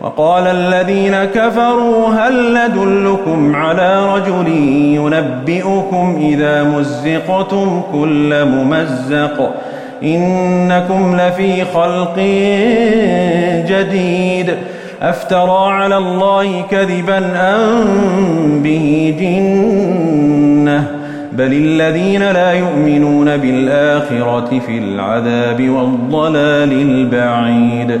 وقال الذين كفروا هل ندلكم على رجل ينبئكم إذا مزقتم كل ممزق إنكم لفي خلق جديد أفترى على الله كذبا أم به جنة بل الذين لا يؤمنون بالآخرة في العذاب والضلال البعيد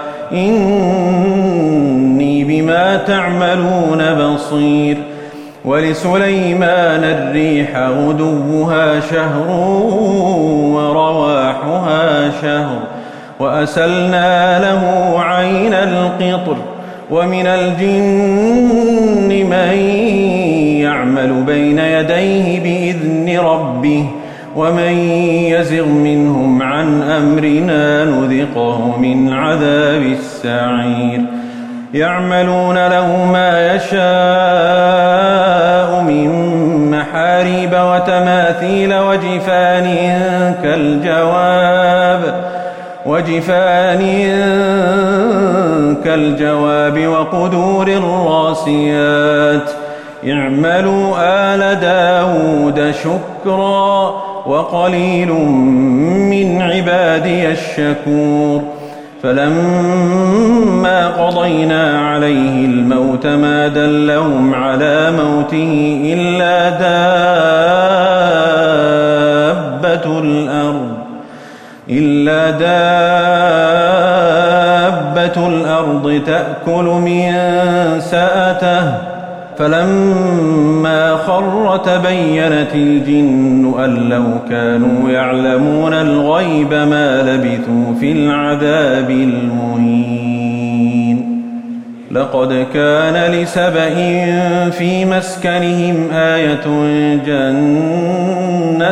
إني بما تعملون بصير ولسليمان الريح غدوها شهر ورواحها شهر وأسلنا له عين القطر ومن الجن من يعمل بين يديه بإذن ربه ومن يزغ منهم عن أمرنا نذقه من عذاب السعير. يعملون له ما يشاء من محاريب وتماثيل وجفان كالجواب وجفان كالجواب وقدور الراسيات. اعملوا آل داود شكرا. وقليل من عبادي الشكور. فلما قضينا عليه الموت ما دلهم على موته إلا دابة الأرض إلا دابة الأرض تأكل من سأته فلما تبينت الجن أن لو كانوا يعلمون الغيب ما لبثوا في العذاب المهين. لقد كان لسبأ في مسكنهم آية جنتان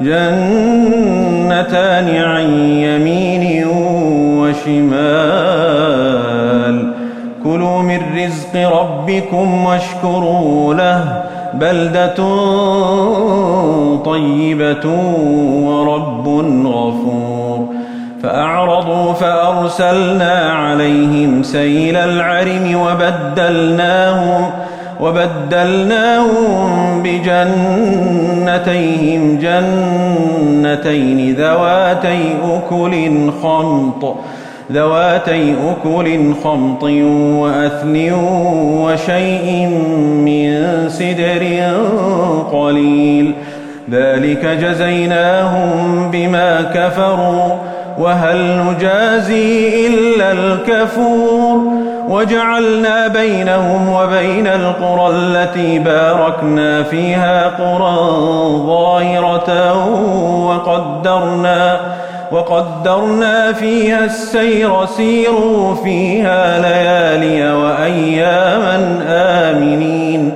جنتان عن يمين وشمال. كلوا من رزق ربكم واشكروا له بلدة طيبة ورب غفور. فأعرضوا فأرسلنا عليهم سيل العرم وبدلناهم وبدلناهم بجنتيهم. جنتين ذواتي أكل خمط. ذواتي أكل خمط وأثن وشيء من سدر قليل. ذلك جزيناهم بما كفروا وهل نجازي إلا الكفور؟ وجعلنا بينهم وبين القرى التي باركنا فيها قرى ظاهرة وقدرنا وقدرنا فيها السير سيروا فيها ليالي وأياما آمنين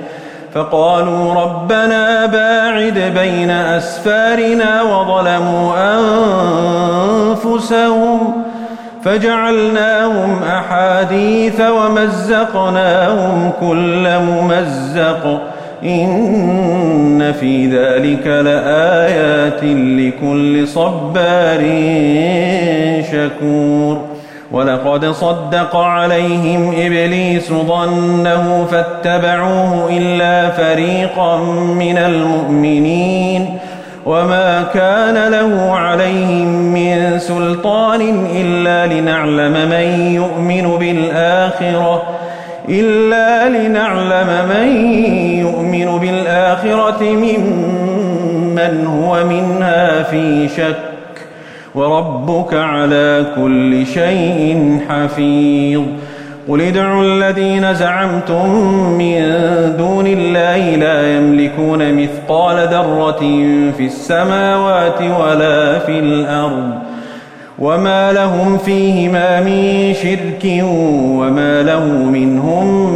فقالوا ربنا باعد بين أسفارنا وظلموا أنفسهم فجعلناهم أحاديث ومزقناهم كل ممزق إن في ذلك لآيات لكل صبار شكور ولقد صدق عليهم إبليس ظنه فاتبعوه إلا فريقا من المؤمنين وما كان له عليهم من سلطان إلا لنعلم من يؤمن بالآخرة إلا لنعلم من بالآخرة ممن هو منها في شك وربك على كل شيء حفيظ. قل ادعوا الذين زعمتم من دون الله لا يملكون مثقال ذرة في السماوات ولا في الأرض وما لهم فيهما من شرك وما له منهم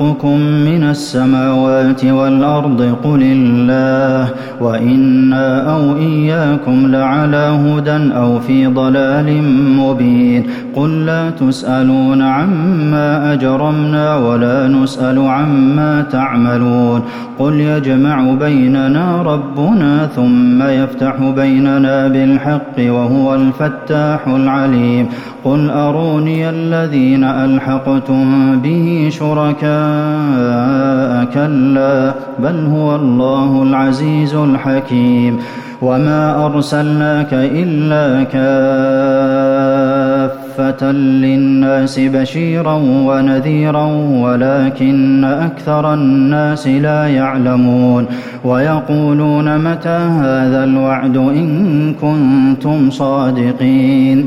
يرزقكم من السماوات والأرض قل الله وإنا أو إياكم لعلى هدى أو في ضلال مبين. قل لا تسألون عما أجرمنا ولا نسأل عما تعملون. قل يجمع بيننا ربنا ثم يفتح بيننا بالحق وهو الفتاح العليم. قل أروني الذين ألحقتم به شركاء كلا بل هو الله العزيز الحكيم وما أرسلناك إلا كافة للناس بشيرا ونذيرا ولكن أكثر الناس لا يعلمون ويقولون متى هذا الوعد إن كنتم صادقين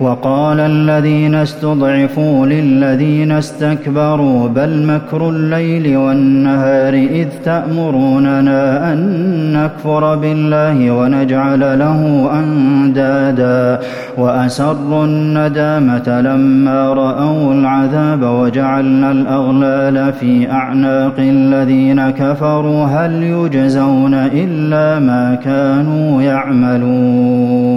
وقال الذين استضعفوا للذين استكبروا بل مكر الليل والنهار إذ تأمروننا أن نكفر بالله ونجعل له أندادا وأسروا الندامة لما رأوا العذاب وجعلنا الأغلال في أعناق الذين كفروا هل يجزون إلا ما كانوا يعملون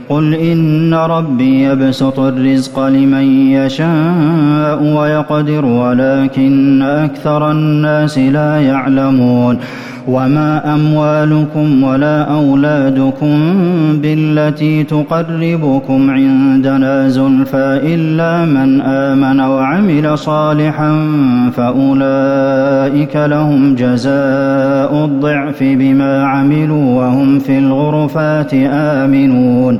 قل إن ربي يبسط الرزق لمن يشاء ويقدر ولكن أكثر الناس لا يعلمون. وما أموالكم ولا أولادكم بالتي تقربكم عندنا زلفى إلا من آمن وعمل صالحا فأولئك لهم جزاء الضعف بما عملوا وهم في الغرفات آمنون.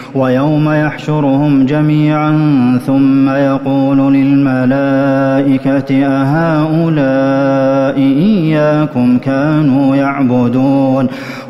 ويوم يحشرهم جميعا ثم يقول للملائكة أهؤلاء إياكم كانوا يعبدون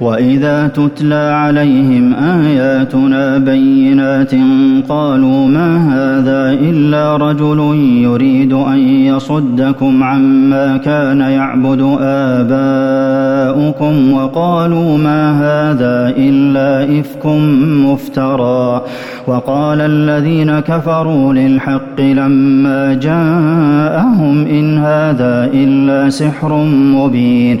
وإذا تتلى عليهم آياتنا بينات قالوا ما هذا إلا رجل يريد أن يصدكم عما كان يعبد آباؤكم وقالوا ما هذا إلا إفك مفترى وقال الذين كفروا للحق لما جاءهم إن هذا إلا سحر مبين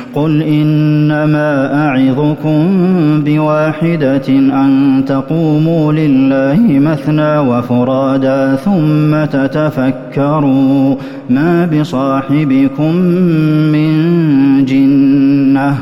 قل إنما أعظكم بواحدة أن تقوموا لله مثنى وفرادا ثم تتفكروا ما بصاحبكم من جنة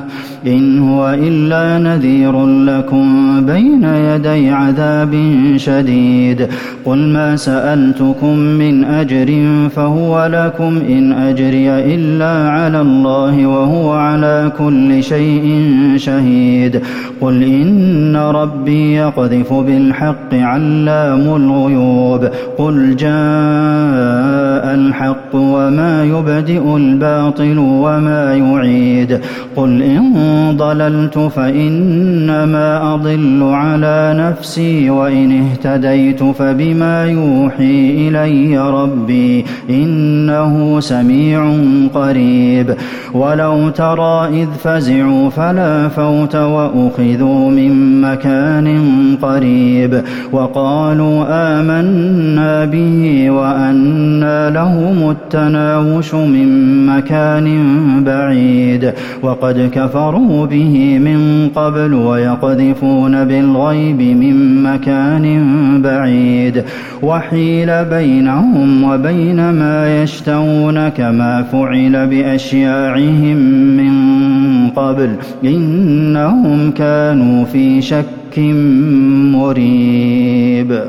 إن هو إلا نذير لكم بين يدي عذاب شديد. قل ما سألتكم من أجر فهو لكم إن أجري إلا على الله وهو على كل شيء شهيد. قل إن ربي يقذف بالحق علام الغيوب. قل جاء الحق وما يبدئ الباطل وما يعيد. قل إن ضللت فإنما أضل على نفسي وإن اهتديت فبما يوحي إلي ربي إنه سميع قريب. ولو ترى إذ فزعوا فلا فوت وأخذوا من مكان قريب. وقالوا آمنا به وأنى لهم التناوش من مكان بعيد وقد كفروا به من قبل ويقذفون بالغيب من مكان بعيد وحيل بينهم وبين ما يشتهون كما فعل بأشياعهم من قبل إنهم كانوا في شك مريب